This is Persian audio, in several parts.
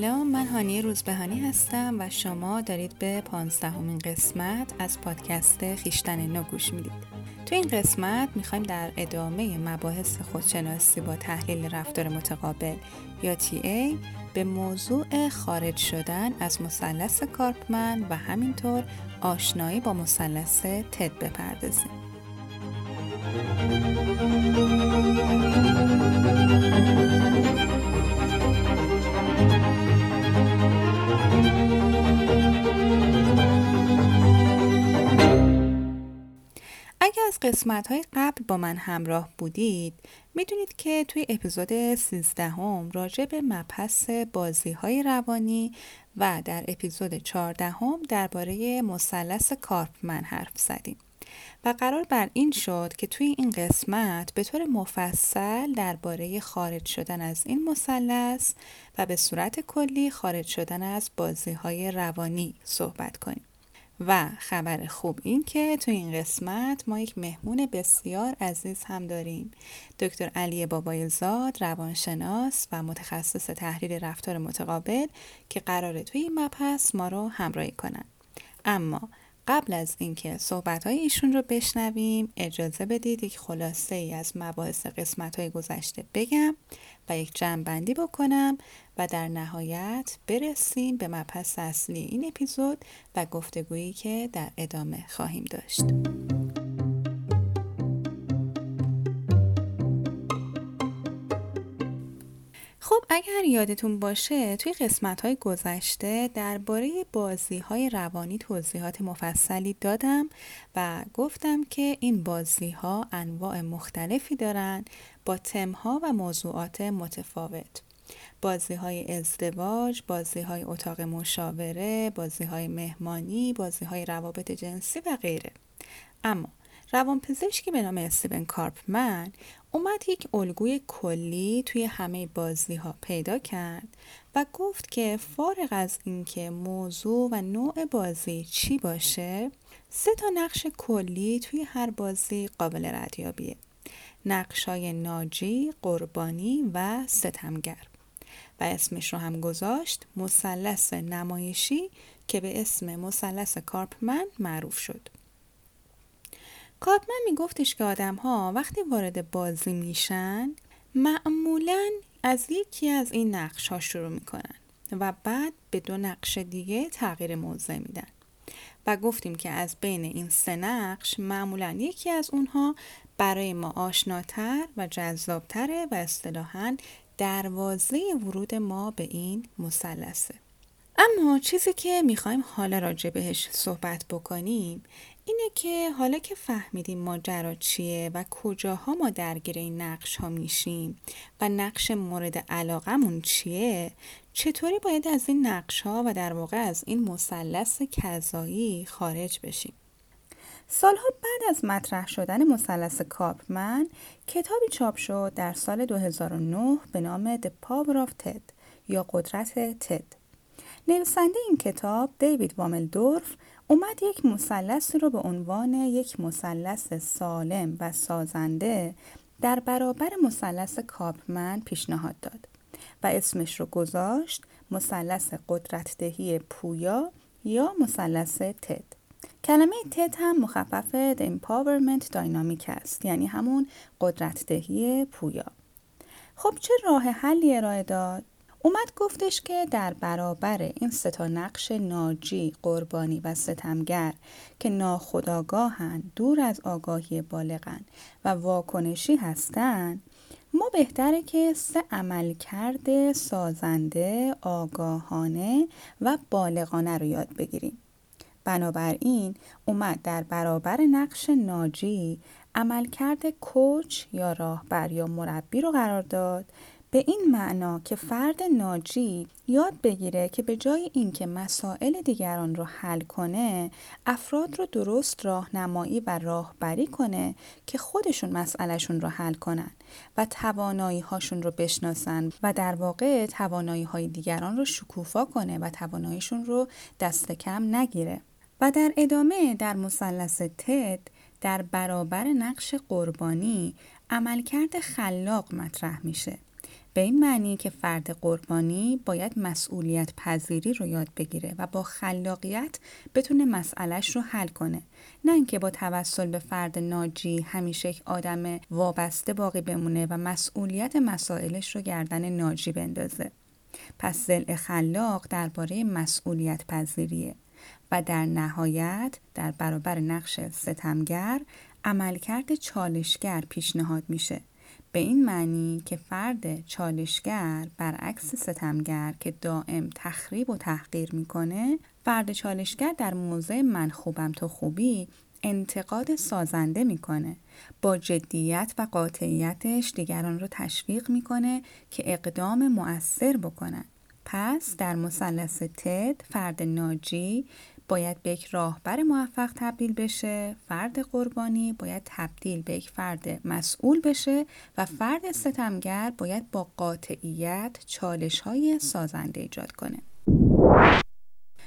سلام من هانی روزبهانی هستم و شما دارید به پانزدهمین قسمت از پادکست خیشتن نو گوش می‌دید. تو این قسمت می‌خوایم در ادامه مباحث خودشناسی با تحلیل رفتار متقابل یا تی به موضوع خارج شدن از مثلث کارپمن و همینطور آشنایی با مثلث تد بپردازیم. از قسمت های قبل با من همراه بودید می‌دونید که توی اپیزود 13 هم راجع به مبحث بازی های روانی و در اپیزود 14 هم درباره مثلث کارپمن حرف زدیم و قرار بر این شد که توی این قسمت به طور مفصل درباره خارج شدن از این مثلث و به صورت کلی خارج شدن از بازی های روانی صحبت کنیم. و خبر خوب این که تو این قسمت ما یک مهمون بسیار عزیز هم داریم. دکتر علی بابایزاد روانشناس و متخصص تحلیل رفتار متقابل که قراره توی این مبحث ما رو همراهی کنن. اما قبل از اینکه صحبت های ایشون رو بشنویم اجازه بدید یک خلاصه ای از مباحث قسمت های گذشته بگم و یک جمع بندی بکنم و در نهایت برسیم به مبحث اصلی این اپیزود و گفتگویی که در ادامه خواهیم داشت. خب اگر یادتون باشه توی قسمت های گذشته درباره بازی های روانی توضیحات مفصلی دادم و گفتم که این بازی ها انواع مختلفی دارن با تمها و موضوعات متفاوت. بازی های ازدواج، بازی های اتاق مشاوره، بازی های مهمانی، بازی های روابط جنسی و غیره. اما روانپزشکی به نام استیون کارپمن اومد یک الگوی کلی توی همه بازی ها پیدا کرد و گفت که فارغ از اینکه موضوع و نوع بازی چی باشه سه تا نقش کلی توی هر بازی قابل ردیابیه. نقشای ناجی، قربانی و ستمگر. و اسمش رو هم گذاشت مثلث نمایشی که به اسم مثلث کارپمن معروف شد. کارپمن میگفتش که آدم ها وقتی وارد بازی میشن معمولا از یکی از این نقش ها شروع می‌کنن و بعد به دو نقش دیگه تغییر موضع میدن. و گفتیم که از بین این سه نقش معمولا یکی از اونها برای ما آشناتر و جذابتره و اصطلاحا دروازه ورود ما به این مثلثه. اما چیزی که می‌خوایم حالا راجع بهش صحبت بکنیم اینه که حالا که فهمیدیم ماجرا چیه و کجاها ما درگیر این نقش ها میشیم و نقش مورد علاقمون چیه چطوری باید از این نقش ها و در واقع از این مثلث کذایی خارج بشیم؟ سالها بعد از مطرح شدن مثلث کاپمن کتابی چاپ شد در سال 2009 به نام The Power of TED یا قدرت تد نویسنده این کتاب دیوید واملدورف اومد یک مثلث رو به عنوان یک مثلث سالم و سازنده در برابر مثلث کاپمن پیشنهاد داد و اسمش رو گذاشت مثلث قدرتدهی پویا یا مثلث تد. کلمه تد هم مخفف Empowerment Dynamic است یعنی همون قدرتدهی پویا. خب چه راه حلی ارائه داد؟ اومد گفتش که در برابر این ستا نقش ناجی، قربانی و ستمگر که ناخداگاهن، دور از آگاهی بالغن و واکنشی هستند ما بهتره که سه عمل کرده سازنده، آگاهانه و بالغانه رو یاد بگیریم. بنابراین اومد در برابر نقش ناجی عملکرد کوچ یا راهبر یا مربی رو قرار داد به این معنا که فرد ناجی یاد بگیره که به جای اینکه مسائل دیگران رو حل کنه افراد رو درست راهنمایی و راهبری کنه که خودشون مسئلهشون رو حل کنن و توانایی هاشون رو بشناسن و در واقع توانایی های دیگران رو شکوفا کنه و تواناییشون رو دست کم نگیره. و در ادامه در مثلث تد در برابر نقش قربانی عملکرد خلاق مطرح میشه. به این معنی که فرد قربانی باید مسئولیت پذیری رو یاد بگیره و با خلاقیت بتونه مسئلهش رو حل کنه. نه اینکه با توسل به فرد ناجی همیشه یک آدم وابسته باقی بمونه و مسئولیت مسائلش رو گردن ناجی بندازه. پس زل خلاق درباره مسئولیت پذیریه و در نهایت در برابر نقش ستمگر عملکرد چالشگر پیشنهاد میشه. به این معنی که فرد چالشگر برعکس ستمگر که دائم تخریب و تحقیر می‌کنه فرد چالشگر در موضع من خوبم تو خوبی انتقاد سازنده می‌کنه. با جدیت و قاطعیتش دیگران رو تشویق می‌کنه که اقدام مؤثر بکنن. پس در مثلث تد فرد ناجی باید به یک راهبر موفق تبدیل بشه فرد قربانی باید تبدیل به یک فرد مسئول بشه و فرد ستمگر باید با قاطعیت چالش های سازنده ایجاد کنه.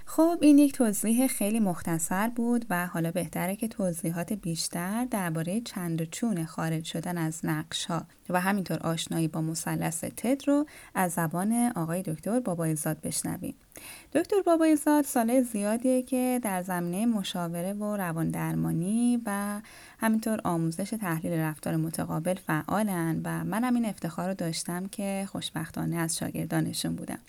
خب این یک توضیح خیلی مختصر بود و حالا بهتره که توضیحات بیشتر درباره چند چون خارج شدن از نقش ها و همینطور آشنایی با مثلث تد رو از زبان آقای دکتر بابایزاد بشنویم. دکتر بابایزاد سال زیادیه که در زمینه مشاوره و روان درمانی و همینطور آموزش تحلیل رفتار متقابل فعالن و منم این افتخار رو داشتم که خوشبختانه از شاگردانشون بودم.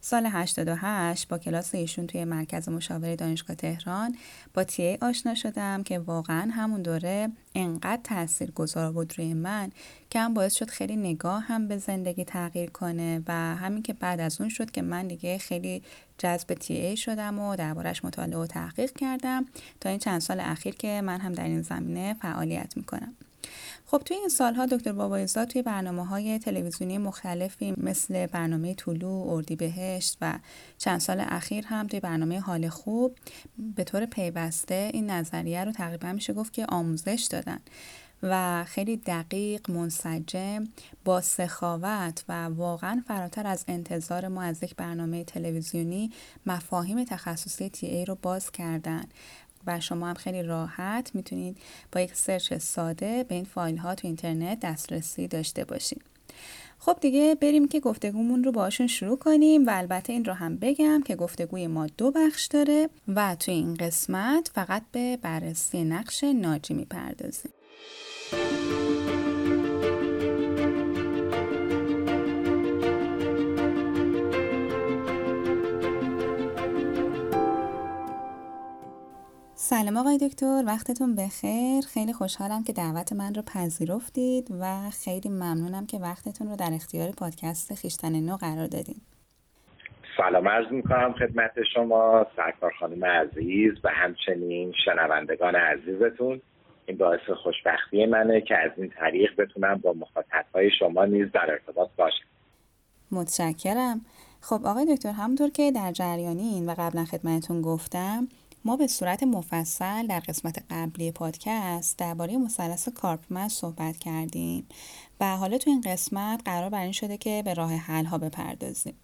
سال 88 با کلاس ایشون توی مرکز مشاوره دانشگاه تهران با تی آشنا شدم که واقعا همون دوره انقدر تاثیر گذار بود روی من که هم باعث شد خیلی نگاه هم به زندگی تغییر کنه و همین که بعد از اون شد که من دیگه خیلی جذب تی ای شدم و دربارش مطالعه و تحقیق کردم تا این چند سال اخیر که من هم در این زمینه فعالیت می‌کنم. خب توی این سالها دکتر بابایزاد توی برنامه های تلویزیونی مختلفی مثل برنامه طلوع، بهشت و چند سال اخیر هم توی برنامه حال خوب به طور پیوسته این نظریه رو تقریبا میشه گفت که آموزش دادن. و خیلی دقیق منسجم با سخاوت و واقعا فراتر از انتظار ما از یک برنامه تلویزیونی مفاهیم تخصصی تی ای رو باز کردن. و شما هم خیلی راحت می‌تونید با یک سرچ ساده به این فایل ها تو اینترنت دسترسی داشته باشید خب دیگه بریم که گفتگومون رو باشون شروع کنیم و البته این رو هم بگم که گفتگوی ما دو بخش داره و تو این قسمت فقط به بررسی نقش ناجی می‌پردازیم. سلام آقای دکتر وقتتون بخیر. خیلی خوشحالم که دعوت من رو پذیرفتید و خیلی ممنونم که وقتتون رو در اختیار پادکست خیشتن نو قرار دادین. سلام عرض می‌کنم خدمت شما سرکار خانم عزیز و همچنین شنوندگان عزیزتون. این باعث خوشبختی منه که از این طریق بتونم با مخاطبهای شما نیز در ارتباط باشم. متشکرم. خب آقای دکتر همونطور که در جریانین و قبلا خدمتتون گفتم ما به صورت مفصل در قسمت قبلی پادکست درباره مثلث کارپمن صحبت کردیم و حالا تو این قسمت قرار بر این شده که به راه حل ها بپردازیم.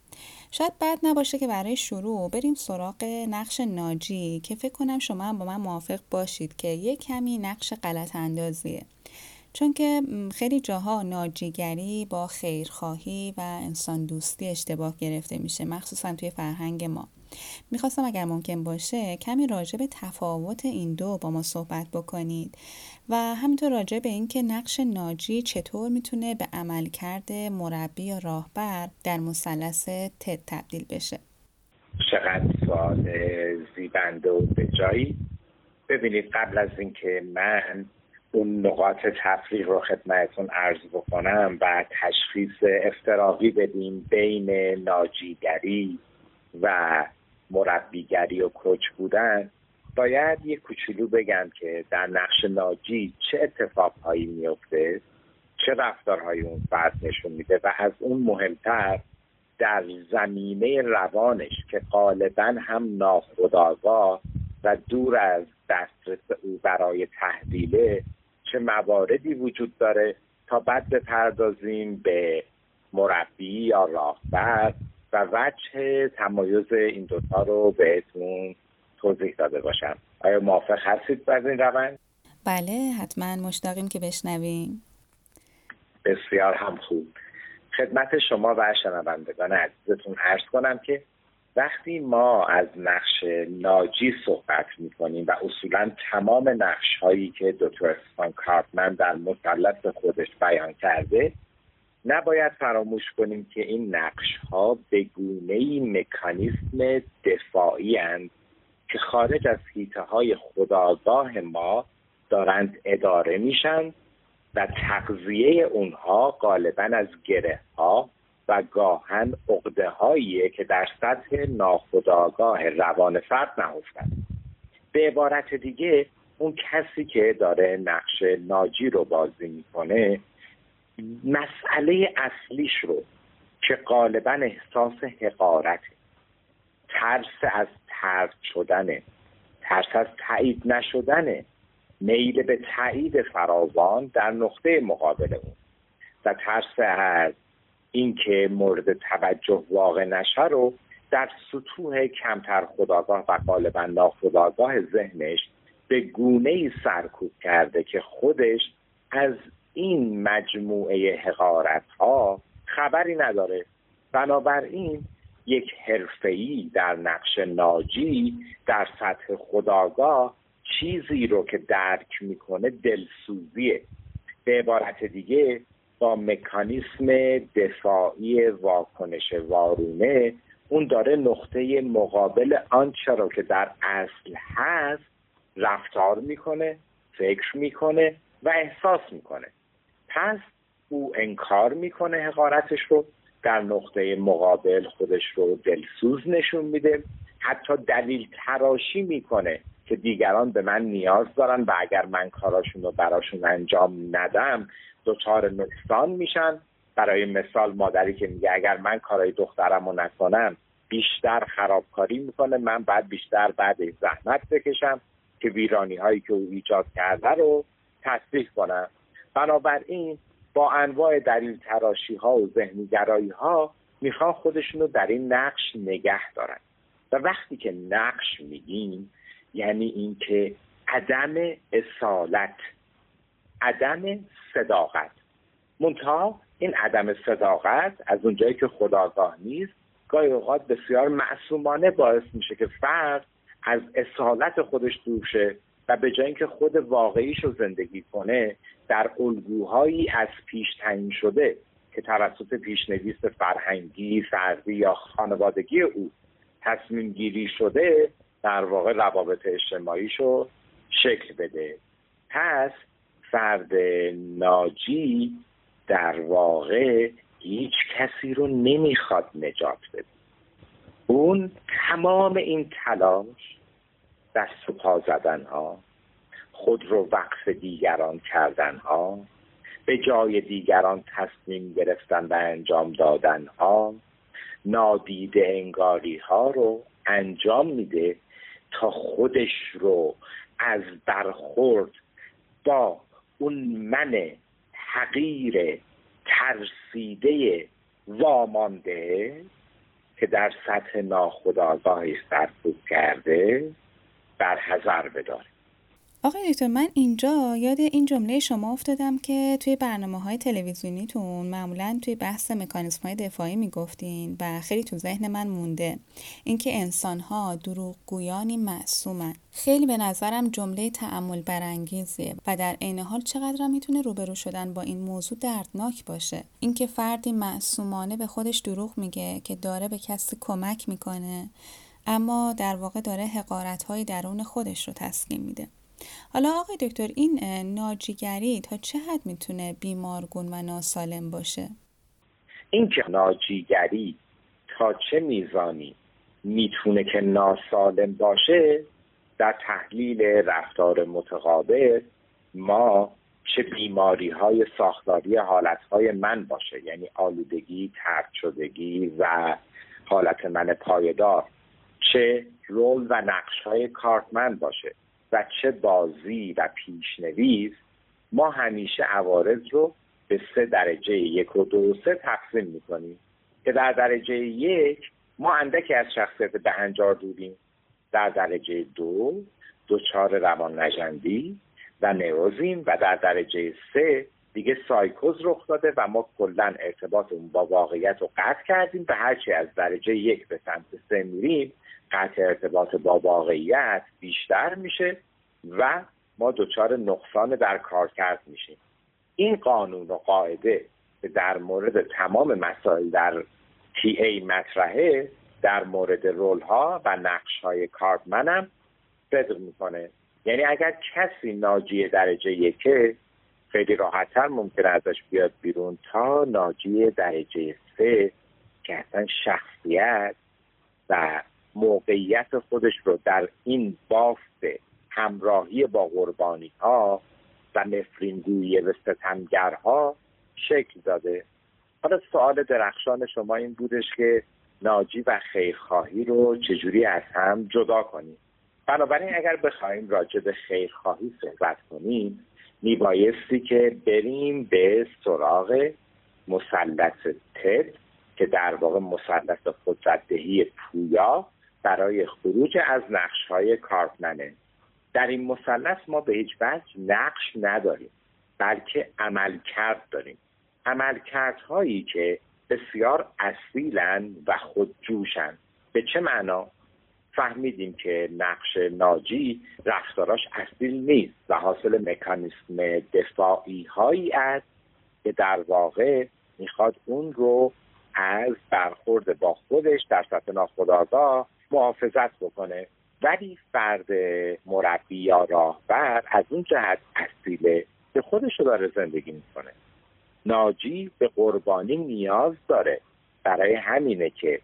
شاید بد نباشه که برای شروع بریم سراغ نقش ناجی که فکر کنم شما هم با من موافق باشید که یک کمی نقش غلط اندازیه. چون که خیلی جاها ناجیگری با خیرخواهی و انسان دوستی اشتباه گرفته میشه مخصوصا توی فرهنگ ما. می‌خواستم اگر ممکن باشه کمی راجع به تفاوت این دو با ما صحبت بکنید و همینطور راجع به اینکه نقش ناجی چطور می‌تونه به عملکرد مربی یا راهبر در مثلث تد تبدیل بشه. چقدر سوال زیبنده و به جایی. ببینید قبل از اینکه من اون نقاط تفریق رو خدمتون عرض بکنم و تشخیص افتراقی بدیم بین ناجیگری و مربیگری و کوچ بودن باید یه کوچولو بگم که در نقش ناجی چه اتفاقهایی میفته چه رفتارهایی اون فرد نشون میده و از اون مهمتر در زمینه روانش که غالبا هم ناخودآگاه و دور از دسترس او برای تحلیله چه مواردی وجود داره تا بعد بپردازیم به مربی یا راهبر و وجه تمایز این دوتا رو بهتون توضیح داده باشم. آیا موافق هستید از این روند؟ بله حتما مشتاقیم که بشنویم. بسیار هم خوب. خدمت شما و شنوندگان عزیزتون عرض کنم که وقتی ما از نقش ناجی صحبت می‌کنیم و اصولا تمام نقش هایی که دکتر استفان کارتمن در مثلث خودش بیان کرده نباید فراموش کنیم که این نقش ها به گونه مکانیسم دفاعی هند که خارج از حیطه های خداگاه ما دارند اداره میشن و تغذیه اونها غالبا از گره ها و گاهن عقده که در سطح ناخداگاه روان فرد نهفتن. به عبارت دیگه اون کسی که داره نقش ناجی رو بازی می‌کنه مسئله اصلیش رو که غالبا احساس حقارت ترس از ترد شدنه ترس از تایید نشدنه میل به تایید فراوان در نقطه مقابل اون و ترس از اینکه مورد توجه واقع نشه رو در سطوح کمتر خداگاه و غالبا ناخداگاه ذهنش به گونه ای سرکوب کرده که خودش از این مجموعه حقارت ها خبری نداره. بنابراین یک حرفه‌ای در نقش ناجی در سطح خداگاه چیزی رو که درک می‌کنه دلسوزیه. به عبارت دیگه با مکانیسم دفاعی واکنش وارونه اون داره نقطه مقابل آنچه رو که در اصل هست رفتار می‌کنه فکر می‌کنه و احساس می‌کنه. پس او انکار می‌کنه حقارتش رو در نقطه مقابل خودش رو دلسوز نشون میده. حتی دلیل تراشی می‌کنه که دیگران به من نیاز دارن و اگر من کاراشون رو براشون انجام ندم دچار نقصان میشن. برای مثال مادری که میگه اگر من کارای دخترم رو نکنم بیشتر خرابکاری می‌کنه. من بعد بیشتر بعد زحمت بکشم که ویرانی هایی که او ایجاد کرده رو تصدیح کنم. بنابراین با انواع دلیل تراشی ها و ذهنی گرایی ها می‌خوان خودشون رو در این نقش نگه دارن. و وقتی که نقش میگیم یعنی اینکه عدم اصالت عدم صداقت. منتها این عدم صداقت از اونجایی که خداگاه نیست گاهی اوقات بسیار معصومانه باعث میشه که فرد از اصالت خودش دور شه. و به جای اینکه خود واقعیش رو زندگی کنه در الگوهایی از پیش تعیین شده که توسط پیشنویس فرهنگی، فردی یا خانوادگی او تصمیم گیری شده در واقع روابط اجتماعیشو شکل بده. پس فرد ناجی در واقع هیچ کسی رو نمی‌خواد نجات بده. اون تمام این تلاش دست و پا زدن ها خود رو وقف دیگران کردن ها به جای دیگران تصمیم گرفتن و انجام دادن ها نادیده انگاری ها رو انجام میده تا خودش رو از برخورد با اون من حقیر ترسیده وامانده که در سطح ناخودآگاهی سرکوب کرده در حذر بداره. آقای دکتر من اینجا یاد این جمله شما افتادم که توی برنامه های تلویزیونیتون معمولا توی بحث مکانیسم های دفاعی می‌گفتین و خیلی تو ذهن من مونده اینکه انسان ها دروغگویانی معصومن. خیلی به نظرم جمله تعمل برانگیزیه و در عین حال چقدر می‌تونه روبرو شدن با این موضوع دردناک باشه. اینکه فردی معصومانه به خودش دروغ میگه که داره به کسی کمک می‌کنه اما در واقع داره حقارت های درون خودش رو تسکین میده حالا آقای دکتر این ناجیگری تا چه حد می‌تونه بیمارگون و ناسالم باشه؟ این که ناجیگری تا چه میزانی می‌تونه که ناسالم باشه در تحلیل رفتار متقابل ما چه بیماری های ساختاری حالت های من باشه یعنی آلودگی، ترد شدگی و حالت من پایدار چه رول و نقش های کارتمن باشه و چه بازی و پیشنویس ما همیشه عوارض رو به سه درجه یک و دو و سه تقسیم می‌کنیم. که در درجه یک ما اندکی از شخصیت بهنجار دوریم در درجه دو دچار روان نجندی و نروزیم و در درجه سه دیگه سایکوز رخ داده و ما کلا ارتباطمون با واقعیت رو قطع کردیم به هرچی از درجه یک به سمت سه میریم قطع ارتباط با واقعیت بیشتر میشه و ما دچار نقصان در کار کرد میشیم. این قانون و قاعده در مورد تمام مسائل در تی ای مطرحه در مورد رول ها و نقش های کارتمنم صدق می‌کنه. یعنی اگر کسی ناجی درجه یکه خیلی راحتتر ممکنه ازش بیاد بیرون تا ناجی درجه سه که اصلا شخصیت و موقعیت خودش رو در این بافت همراهی با قربانی ها و نفرینگویی و ستمگرها شکل داده. حالا سوال درخشان شما این بودش که ناجی و خیرخواهی رو چجوری از هم جدا کنیم؟ بنابراین اگر بخوایم راجع به خیرخواهی صحبت کنیم میبایستی که بریم به سراغ مسلط تد که در واقع مسلط قدرتدهی پویا برای خروج از نقش های کارپمنه در این مثلث ما به هیچ وجه نقش نداریم بلکه عمل کرد داریم. عمل هایی که بسیار اصیلن و خودجوشن. به چه معنا؟ فهمیدیم که نقش ناجی رفتاراش اصیل نیست و حاصل مکانیسم دفاعی هایی است که در واقع می‌خواد اون رو از برخورد با خودش در سطح ناخودآگاه محافظت بکنه. ولی فرد مربی یا راهبر از اون جهت اصیله که خودش رو داره زندگی می‌کنه. ناجی به قربانی نیاز داره. برای همینه که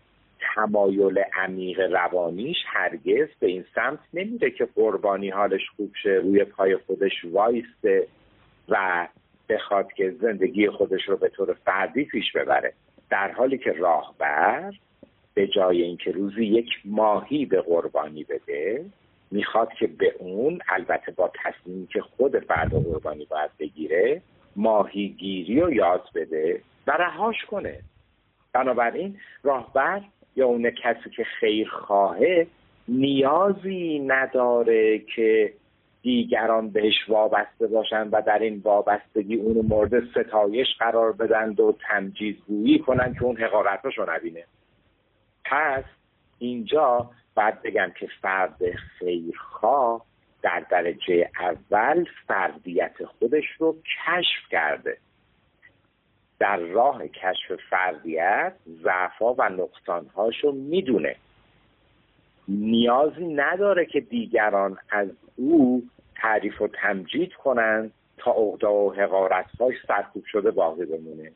تمایل عمیق روانیش هرگز به این سمت نمیره که قربانی حالش خوب شه روی پای خودش وایسته و بخواد که زندگی خودش رو به طور فردی پیش ببره. در حالی که راهبر به جای اینکه روزی یک ماهی به قربانی بده می‌خواد که به اون البته با تصمیمی که خود فرد قربانی باید بگیره ماهیگیری رو یاد بده و رهاش کنه. بنابراین راهبر یا اون کسی که خیر خواهه نیازی نداره که دیگران بهش وابسته باشن و در این وابستگی اون مورد ستایش قرار بدن و تمجیزگویی کنن که اون حقارتش رو نبینه. پس اینجا باید بگم که فرد خیرخواه در درجه اول فردیت خودش رو کشف کرده. در راه کشف فردیت ضعفا و نقصانهاش رو می‌دونه. نیازی نداره که دیگران از او تعریف و تمجید کنند تا عقده و حقارتهاش سرکوب شده باقی بمونه.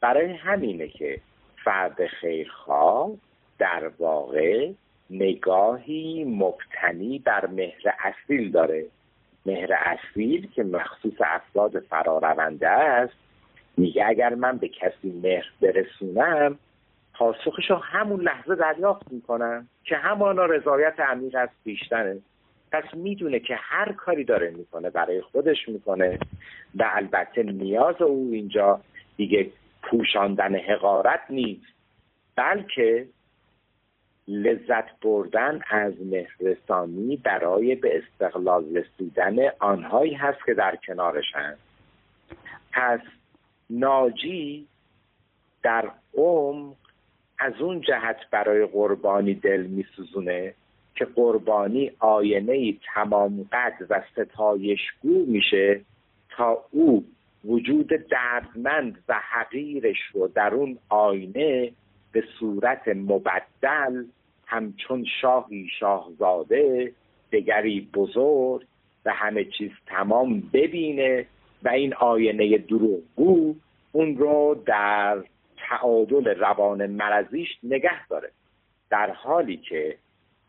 برای همینه که فرد خیرخواه در واقع نگاهی مبتنی بر مهر اصیل داره. مهر اصیل که مخصوص افراد فرارونده است میگه اگر من به کسی مهر برسونم پاسخش رو همون لحظه دریافت می‌کنم که همانا رضایت امیر از بیشتره. پس می‌دونه که هر کاری داره می‌کنه برای خودش می‌کنه و البته نیاز او اینجا دیگه پوشاندن حقارت نیست بلکه لذت بردن از مهرسانی برای به استقلال رسیدن آنهایی هست که در کنارشن. پس ناجی در عمق از اون جهت برای قربانی دل میسوزونه که قربانی آینه تمام قد و ستایشگو میشه تا او وجود دردمند و حقیرش رو در اون آینه به صورت مبدل همچون شاهی شاهزاده دگری بزرگ و همه چیز تمام ببینه و این آینه دروغگو اون رو در تعادل روان مرزیش نگه داره. در حالی که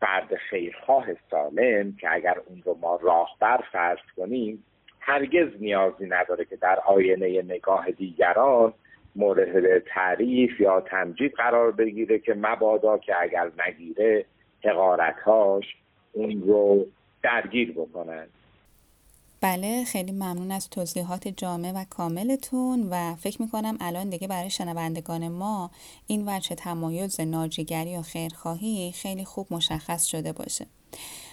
فرد خیرخواه سالم که اگر اون رو ما راهبر فرض کنیم هرگز نیازی نداره که در آینه نگاه دیگران مورد تعریف یا تمجید قرار بگیره که مبادا که اگر نگیره حقارتهاش اون رو درگیر بکنن. بله خیلی ممنون از توضیحات جامع و کاملتون و فکر می‌کنم الان دیگه برای شنوندگان ما این وجه تمایز ناجیگری و خیرخواهی خیلی خوب مشخص شده باشه.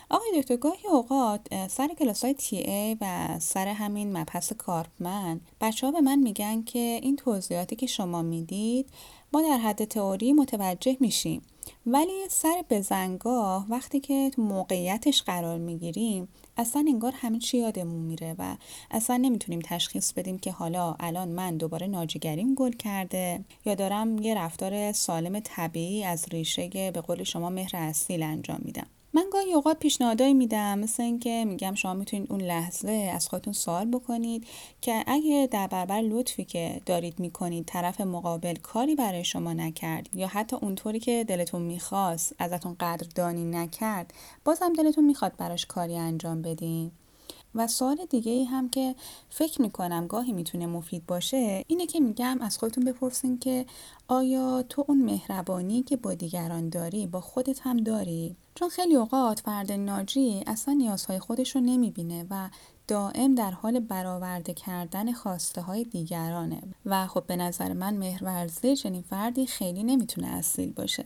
آقای دکتر گاهی اوقات سر کلاس های تی ای و سر همین مبحث کارپمن بچه ها به من میگن که این توضیحاتی که شما می‌دید ما در حد تئوری متوجه میشیم. ولی سر بزنگاه وقتی که تو موقعیتش قرار می‌گیریم اصلا انگار همه چی یادمون میره و اصلا نمی‌تونیم تشخیص بدیم که حالا الان من دوباره ناجیگریم گل کرده یا دارم یه رفتار سالم طبیعی از ریشه به قول شما مهر اصیل انجام میدم. من گاهی اوقات پیشنهادایی میدم مثل اینکه میگم شما می‌تونید اون لحظه از خودتون سوال بکنید که اگه در برابر لطفی که دارید می‌کنید طرف مقابل کاری برای شما نکرد یا حتی اونطوری که دلتون می‌خواست ازتون قدردانی نکرد بازم دلتون می‌خواد براش کاری انجام بدین. و سوال دیگه ای هم که فکر می‌کنم گاهی می‌تونه مفید باشه اینه که میگم از خودتون بپرسین که آیا تو اون مهربانی که با دیگران داری با خودت هم داری؟ چون خیلی اوقات فرد ناجی اصلا نیازهای خودش رو نمی‌بینه و دائم در حال برآورده کردن خواسته های دیگرانه و خب به نظر من مهرورزی چنین فردی خیلی نمی‌تونه اصیل باشه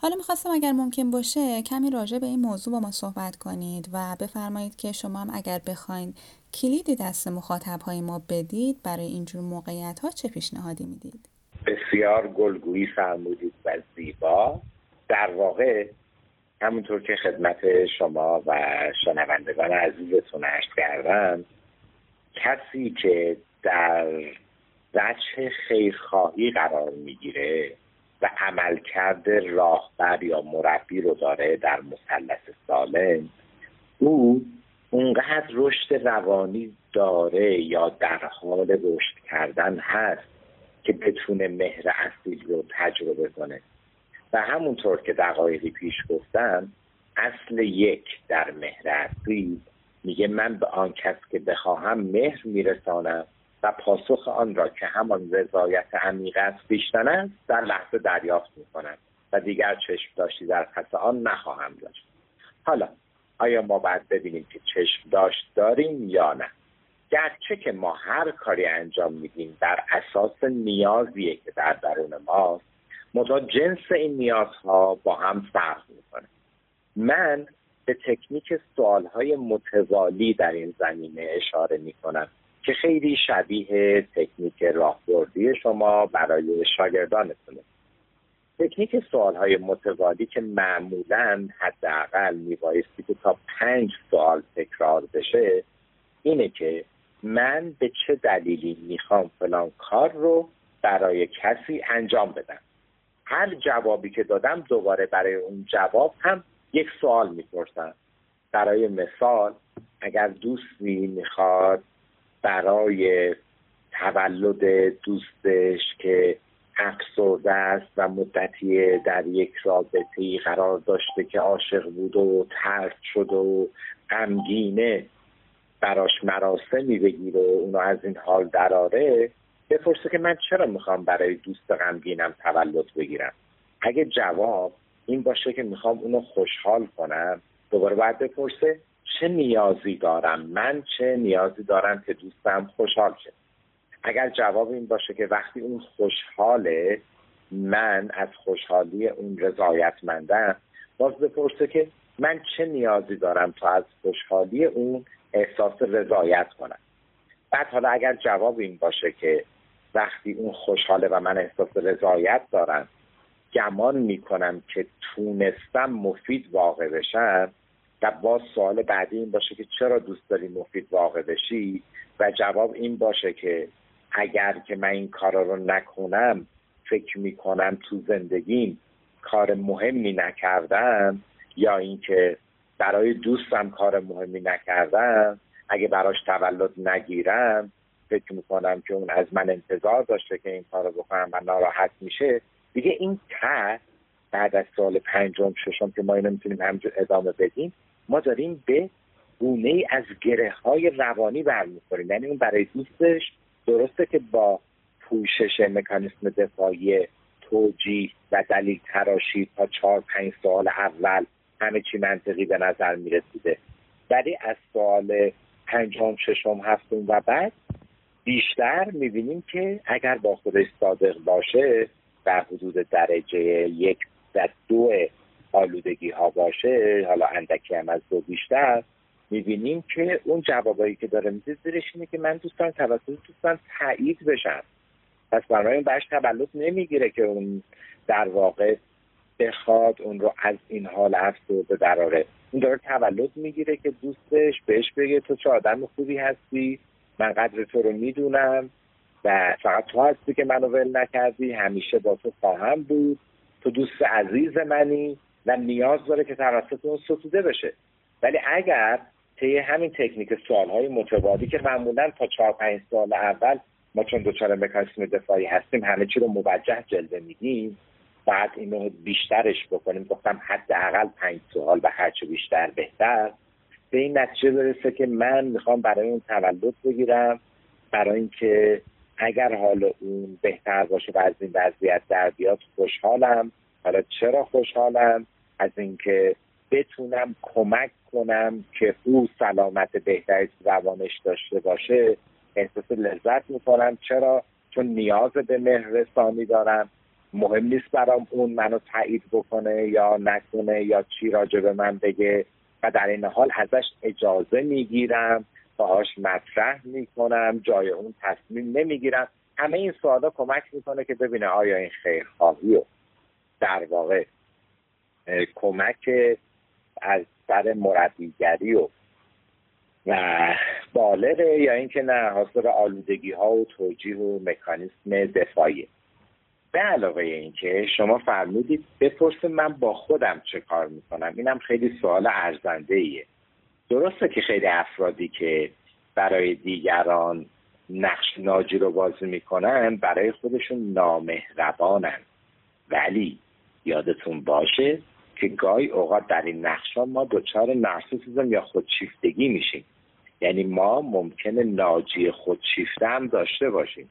حالا می‌خواستم اگر ممکن باشه کمی راجع به این موضوع با ما صحبت کنید و بفرمایید که شما هم اگر بخواین کلید دست مخاطب های ما بدید برای اینجور موقعیت ها چه پیشنهادی می‌دید؟ بسیار گلگویی فرمودید و زیبا در واقع همونطور که خدمت شما و شنوندگان عزیزتون عرض کردم کسی که در وجه خیرخواهی قرار می‌گیره و عملکرد راهبر یا مربی رو داره در مثلث سالم او اونقدر رشد روانی داره یا در حال رشد کردن هست که بتونه مهر اصیل رو تجربه کنه. و همونطور که دقایقی پیش گفتم اصل یک در مهر اصیل میگه من به آن کس که بخواهم مهر میرسانم و پاسخ آن را که همان رضایت عمیق است بیشتن است در لحظه دریافت می‌کنم و دیگر چشم داشتی در پس آن نخواهم داشت. حالا آیا ما باید ببینیم که چشم داشت داریم یا نه؟ گرچه که ما هر کاری انجام میدیم در اساس نیازیه که در درون ماست متا جنس این نیازها با هم فرق می‌کنه. من به تکنیک سوالهای متوالی در این زمینه اشاره می‌کنم. که خیلی شبیه تکنیک راهبردی شما برای شاگردانتونه. تکنیک سوال های متوالی که معمولا حداقل میبایستی که تا پنج سوال تکرار بشه اینه که من به چه دلیلی می‌خوام فلان کار رو برای کسی انجام بدم؟ هر جوابی که دادم دوباره برای اون جواب هم یک سوال می‌پرسم برای مثال اگر دوستی می‌خواد برای تولد دوستش که افسرده است و مدتی در یک رابطه قرار داشته که عاشق بود و ترک شد و غمگینه براش مراسمی بگیره و اونو از این حال دراره بپرسه که من چرا می‌خوام برای دوست غمگینم تولد بگیرم؟ اگه جواب این باشه که می‌خوام اونو خوشحال کنم دوباره باید بپرسه چه نیازی دارم؟ من چه نیازی دارم که دوستم خوشحال شه؟ اگر جواب این باشه که وقتی اون خوشحاله من از خوشحالی اون رضایتمندم باز بپرسه که من چه نیازی دارم تا از خوشحالی اون احساس رضایت کنم؟ بعد حالا اگر جواب این باشه که وقتی اون خوشحاله و من احساس رضایت دارم گمان می‌کنم که تونستم مفید واقع بشم و باز سوال بعدی این باشه که چرا دوست داری مفید واقع بشی؟ و جواب این باشه که اگر که من این کارا رو نکنم فکر می‌کنم تو زندگیم کار مهمی نکردم یا اینکه برای دوستم کار مهمی نکردم اگه براش تولد نگیرم فکر می‌کنم که اون از من انتظار داشته که این کار رو بکنم و ناراحت میشه. دیگه این ته بعد از سال پنجم ششم که ما اینو می‌تونیم همجور ادامه بدیم ما داریم به گونه ای از گره های روانی برمیخوریم. یعنی اون برای دوستش درسته که با پوشش مکانیسم دفاعی توجیه و دلیل تراشی تا چهار پنج سال اول همه چی منطقی به نظر می‌رسیده. ولی از سوال پنجم ششم هفتم و بعد بیشتر می‌بینیم که اگر با خودش صادق باشه در حدود درجه یک و دو آلودگی ها باشه حالا اندکی هم از دو بیشتر می‌بینیم که اون جوابایی که داره میده زیرش اینه که من دوستان توسط دوستان تایید بشم. پس برای برش تولد نمی‌گیره که اون در واقع بخواد اون رو از این حال افسرده دراره. اون داره تولد می‌گیره که دوستش بهش بگه تو چه آدم خوبی هستی من قدر تو رو می‌دونم و فقط تو هستی که منو ول نکردی همیشه با تو خواهم بود تو دوست عزیز منی. و نیاز داره که توسط اون ستوده بشه. ولی اگر طی همین تکنیک سوالهای متبادی که معمولا تا چهار پنج سال اول ما چون دچار مکانیسم دفاعی هستیم همه چی رو موجه جلوه میدیم بعد اینو بیشترش بکنیم. گفتم حداقل پنج سوال و هرچه بیشتر بهتر. به این نتیجه برسه که من می‌خوام برای اون تولد بگیرم. برای اینکه اگر حال اون بهتر باشه و از این وضعیت در بیاد خوشحالم. حالا چرا خوشحالم؟ از اینکه بتونم کمک کنم که او سلامت بهتری روانش داشته باشه احساس لذت می‌کنم چرا؟ چون نیاز به مهرسانی دارم. مهم نیست برام اون منو تایید بکنه یا نکنه یا چی راجع به من بگه. و در این حال ازش اجازه می‌گیرم. باهاش مطرح می‌کنم. جای اون تصمیم نمی‌گیرم. همه این سوالا کمک می‌کنه که ببینه آیا این خیرخواهی و در واقع کمک از سر مربیگری و و بالغه یا اینکه نه حاصل آلودگی ها و توجیه و مکانیسم دفاعی. به علاوه اینکه شما فرمودید بپرسیم من با خودم چه کار می‌کنم. اینم خیلی سوال ارزنده ایه درسته که خیلی افرادی که برای دیگران نقش ناجی رو بازی می‌کنن برای خودشون نامهربانن. ولی یادتون باشه که گاهی اوقات در این نقش ما دچار نارسیسیزم یا خودشیفتگی میشیم. یعنی ما ممکنه ناجی خودشیفته هم داشته باشیم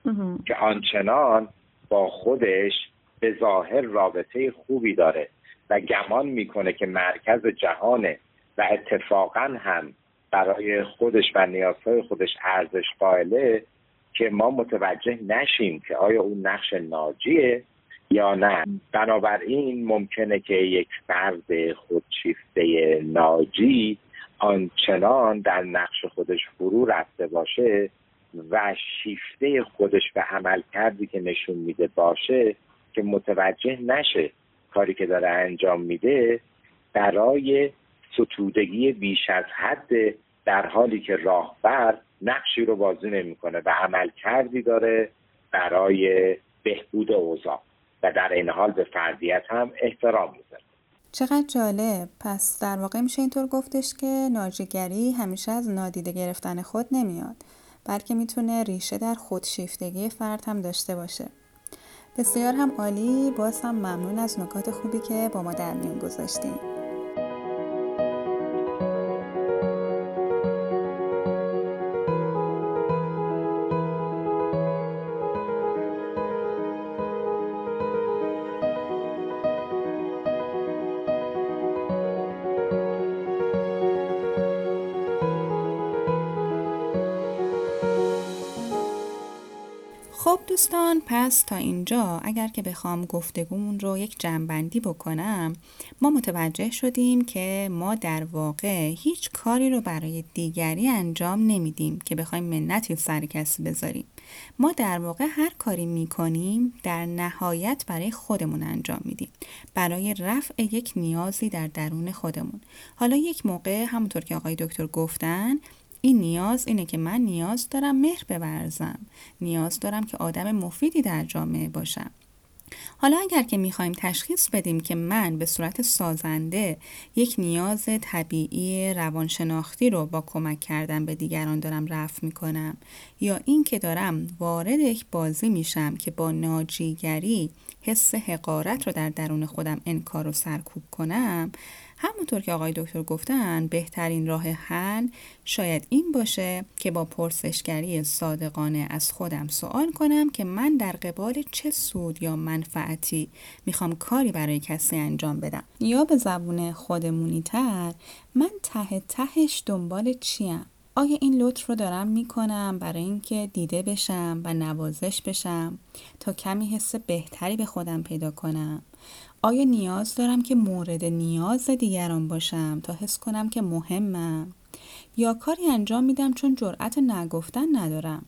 که آنچنان با خودش به ظاهر رابطه خوبی داره و گمان می‌کنه که مرکز جهانه و اتفاقا هم برای خودش و نیازهای خودش ارزش قائله که ما متوجه نشیم که آیا اون نقش ناجیه یا نه. بنابراین ممکنه که یک فرد خودشیفته ناجی آنچنان در نقش خودش فرو رفته باشه و شیفته خودش به عمل کردی که نشون میده باشه که متوجه نشه کاری که داره انجام میده برای ستودگی بیش از حد در حالی که راهبر نقشی رو بازی نمی‌کنه و عمل کردی داره برای بهبود اوضاع. در این حال به فردیت هم احترام می‌ذاره چقدر جالب. پس در واقع میشه اینطور گفتش که ناجیگری همیشه از نادیده گرفتن خود نمیاد بلکه می‌تونه ریشه در خودشیفتگی فرد هم داشته باشه. بسیار هم عالی. باز هم ممنون از نکات خوبی که با ما در میون گذاشتیم دوستان پس تا اینجا اگر که بخوام گفتگومون رو یک جنبندی بکنم ما متوجه شدیم که ما در واقع هیچ کاری رو برای دیگری انجام نمیدیم که بخوایم منتی سر کسی بذاریم. ما در واقع هر کاری می‌کنیم در نهایت برای خودمون انجام میدیم. برای رفع یک نیازی در درون خودمون. حالا یک موقع همونطور که آقای دکتر گفتن این نیاز اینه که من نیاز دارم مهر بورزم نیاز دارم که آدم مفیدی در جامعه باشم. حالا اگر که می‌خوایم تشخیص بدیم که من به صورت سازنده یک نیاز طبیعی روانشناختی رو با کمک کردن به دیگران دارم رفع می‌کنم یا این که دارم وارد یک بازی میشم که با ناجیگری حس حقارت رو در درون خودم انکار و سرکوب کنم همونطور که آقای دکتر گفتن بهترین راه حل شاید این باشه که با پرسشگری صادقانه از خودم سوال کنم که من در قبال چه سود یا منفعتی می‌خوام کاری برای کسی انجام بدم. یا به زبون خودمونی تر من ته تهش دنبال چیم؟ آیا این لطف رو دارم می‌کنم برای اینکه دیده بشم و نوازش بشم تا کمی حس بهتری به خودم پیدا کنم؟ آیا نیاز دارم که مورد نیاز دیگران باشم تا حس کنم که مهمم؟ یا کاری انجام میدم چون جرأت نگفتن ندارم؟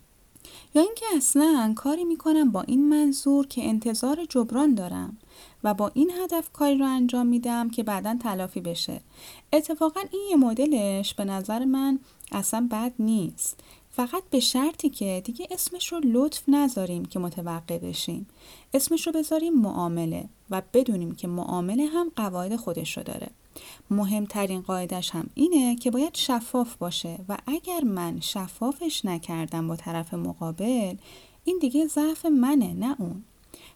یا اینکه اصلا کاری می‌کنم با این منظور که انتظار جبران دارم و با این هدف کاری رو انجام میدم که بعدا تلافی بشه. اتفاقا این یه مدلش به نظر من اصلا بد نیست. فقط به شرطی که دیگه اسمش رو لطف نذاریم که متوقع بشیم. اسمش رو بذاریم معامله و بدونیم که معامله هم قواعد خودش رو داره. مهمترین قاعدش هم اینه که باید شفاف باشه و اگر من شفافش نکردم با طرف مقابل این دیگه ضعف منه نه اون.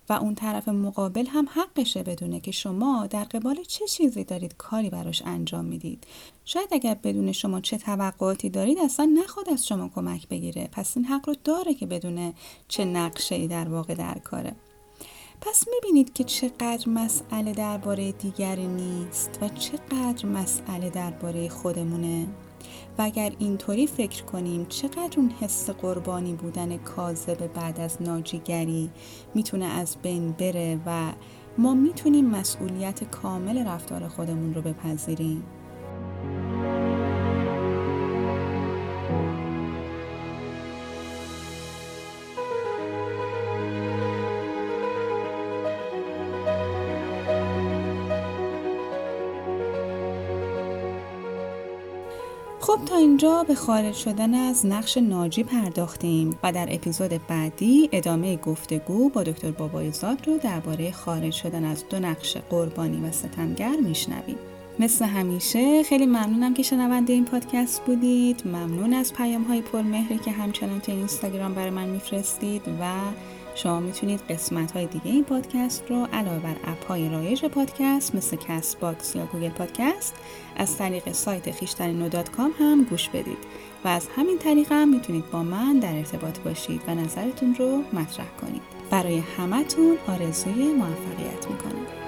و اون طرف مقابل هم حقشه بدونه که شما در قبال چه چیزی دارید کاری براش انجام می‌دید. شاید اگر بدون شما چه توقعاتی دارید اصلا نخواد از شما کمک بگیره. پس این حق رو داره که بدونه چه نقشه ای در واقع در کاره. پس می‌بینید که چقدر مسئله درباره دیگری نیست و چقدر مسئله درباره خودمونه. و اگر اینطوری فکر کنیم چقدر اون حس قربانی بودن کاذب بعد از ناجیگری می‌تونه از بین بره و ما می‌تونیم مسئولیت کامل رفتار خودمون رو بپذیریم. اینجا به خارج شدن از نقش ناجی پرداختیم و در اپیزود بعدی ادامه گفتگو با دکتر بابایزاد رو درباره خارج شدن از دو نقش قربانی و ستمگر میشنویم. مثل همیشه خیلی ممنونم که شنونده این پادکست بودید. ممنون از پیام های پرمهری که همچنان تو اینستاگرام برای من میفرستید و شما می‌تونید قسمت های دیگه این پادکست رو علاوه بر اپ های رایج پادکست مثل Castbox یا Google Podcast از طریق سایت خیشتنینو دات کام هم گوش بدید. و از همین طریق هم می‌تونید با من در ارتباط باشید و نظرتون رو مطرح کنید. برای همتون آرزوی موفقیت می‌کنم.